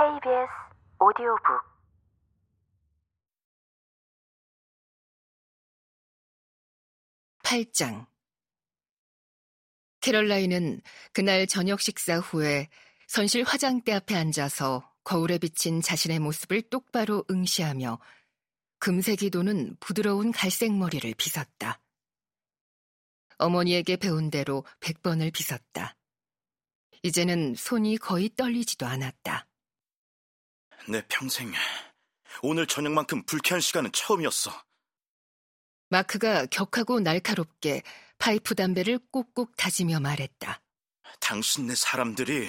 KBS 오디오북 팔장 캐럴라인은 그날 저녁 식사 후에 선실 화장대 앞에 앉아서 거울에 비친 자신의 모습을 똑바로 응시하며 금색이 도는 부드러운 갈색 머리를 빗었다. 어머니에게 배운 대로 백 번을 빗었다. 이제는 손이 거의 떨리지도 않았다. 내 평생 오늘 저녁만큼 불쾌한 시간은 처음이었어. 마크가 격하고 날카롭게 파이프 담배를 꾹꾹 다지며 말했다. 당신네 사람들이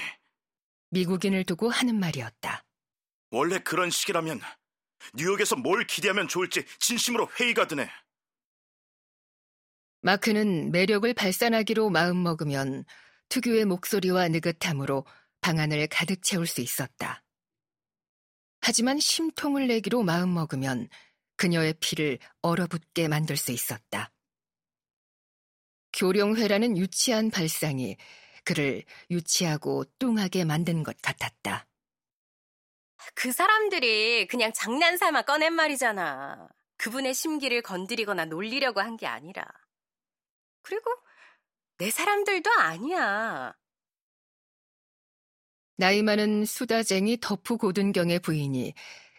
미국인을 두고 하는 말이었다. 원래 그런 식이라면 뉴욕에서 뭘 기대하면 좋을지 진심으로 회의가 드네. 마크는 매력을 발산하기로 마음먹으면 특유의 목소리와 느긋함으로 방안을 가득 채울 수 있었다. 하지만 심통을 내기로 마음먹으면 그녀의 피를 얼어붙게 만들 수 있었다. 교룡회라는 유치한 발상이 그를 유치하고 뚱하게 만든 것 같았다. 그 사람들이 그냥 장난 삼아 꺼낸 말이잖아. 그분의 심기를 건드리거나 놀리려고 한 게 아니라. 그리고 내 사람들도 아니야. 나이 많은 수다쟁이 덕후 고든경의 부인이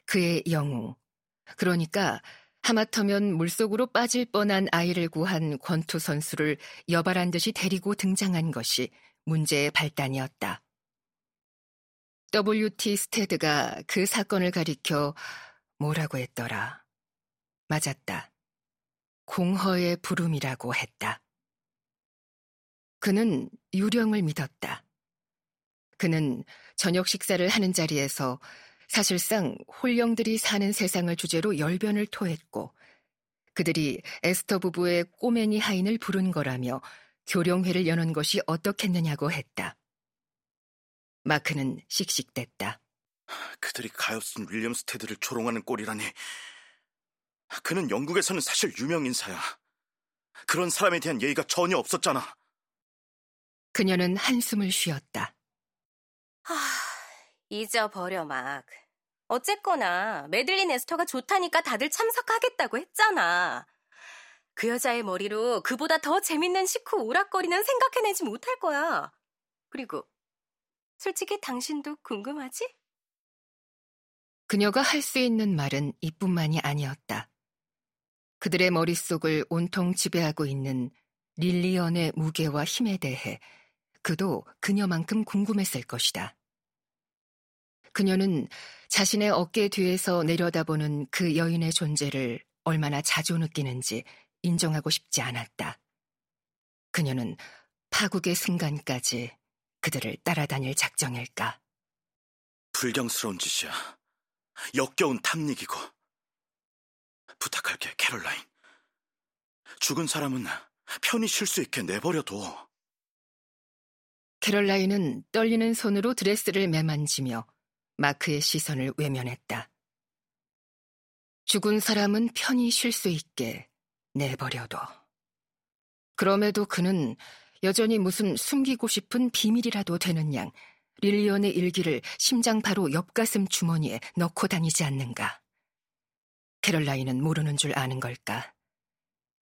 그의 영웅, 그러니까 하마터면 물속으로 빠질 뻔한 아이를 구한 권투 선수를 여발한 듯이 데리고 등장한 것이 문제의 발단이었다. WT 스테드가 그 사건을 가리켜 뭐라고 했더라. 맞았다. 공허의 부름이라고 했다. 그는 유령을 믿었다. 그는 저녁 식사를 하는 자리에서 사실상 홀령들이 사는 세상을 주제로 열변을 토했고 그들이 에스터 부부의 꼬맹이 하인을 부른 거라며 교령회를 여는 것이 어떻겠느냐고 했다. 마크는 씩씩댔다. 그들이 가엾은 윌리엄 스테드를 조롱하는 꼴이라니. 그는 영국에서는 사실 유명 인사야. 그런 사람에 대한 예의가 전혀 없었잖아. 그녀는 한숨을 쉬었다. 하, 잊어버려, 막. 어쨌거나 메들린 에스터가 좋다니까 다들 참석하겠다고 했잖아. 그 여자의 머리로 그보다 더 재밌는 식후 오락거리는 생각해내지 못할 거야. 그리고 솔직히 당신도 궁금하지? 그녀가 할 수 있는 말은 이뿐만이 아니었다. 그들의 머릿속을 온통 지배하고 있는 릴리언의 무게와 힘에 대해 그도 그녀만큼 궁금했을 것이다. 그녀는 자신의 어깨 뒤에서 내려다보는 그 여인의 존재를 얼마나 자주 느끼는지 인정하고 싶지 않았다. 그녀는 파국의 순간까지 그들을 따라다닐 작정일까? 불경스러운 짓이야. 역겨운 탐닉이고. 부탁할게, 캐롤라인. 죽은 사람은 편히 쉴 수 있게 내버려둬. 캐럴라인은 떨리는 손으로 드레스를 매만지며 마크의 시선을 외면했다. 죽은 사람은 편히 쉴 수 있게 내버려둬. 그럼에도 그는 여전히 무슨 숨기고 싶은 비밀이라도 되는 양 릴리언의 일기를 심장 바로 옆가슴 주머니에 넣고 다니지 않는가. 캐럴라인은 모르는 줄 아는 걸까.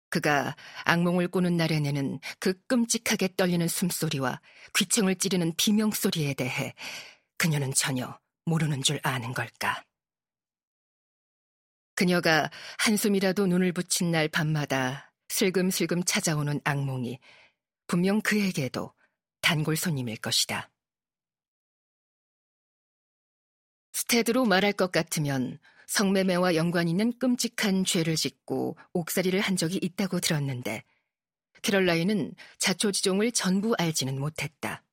그가 악몽을 꾸는 날에 내는 그 끔찍하게 떨리는 숨소리와 귀청을 찌르는 비명소리에 대해 그녀는 전혀 모르는 줄 아는 걸까. 그녀가 한숨이라도 눈을 붙인 날 밤마다 슬금슬금 찾아오는 악몽이 분명 그에게도 단골 손님일 것이다. 스테드로 말할 것 같으면 성매매와 연관 있는 끔찍한 죄를 짓고 옥살이를 한 적이 있다고 들었는데 캐럴라인은 자초지종을 전부 알지는 못했다.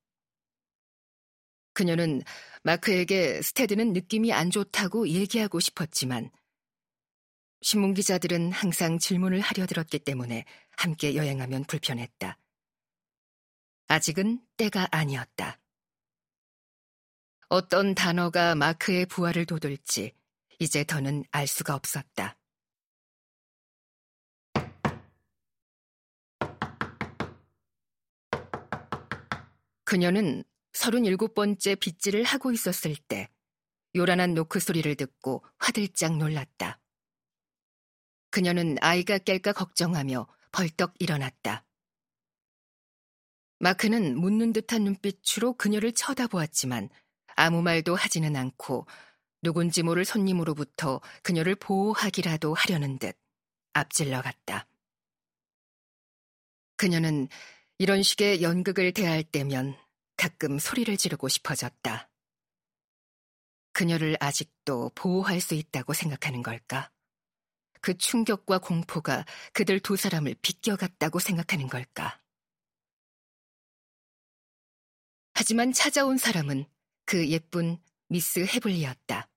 그녀는 마크에게 스테드는 느낌이 안 좋다고 얘기하고 싶었지만 신문 기자들은 항상 질문을 하려 들었기 때문에 함께 여행하면 불편했다. 아직은 때가 아니었다. 어떤 단어가 마크의 부활을 돋을지 이제 더는 알 수가 없었다. 그녀는 37번째 빗질을 하고 있었을 때 요란한 노크 소리를 듣고 화들짝 놀랐다. 그녀는 아이가 깰까 걱정하며 벌떡 일어났다. 마크는 묻는 듯한 눈빛으로 그녀를 쳐다보았지만 아무 말도 하지는 않고 누군지 모를 손님으로부터 그녀를 보호하기라도 하려는 듯 앞질러 갔다. 그녀는 이런 식의 연극을 대할 때면 가끔 소리를 지르고 싶어졌다. 그녀를 아직도 보호할 수 있다고 생각하는 걸까? 그 충격과 공포가 그들 두 사람을 비껴갔다고 생각하는 걸까? 하지만 찾아온 사람은 그 예쁜 미스 헤블리였다.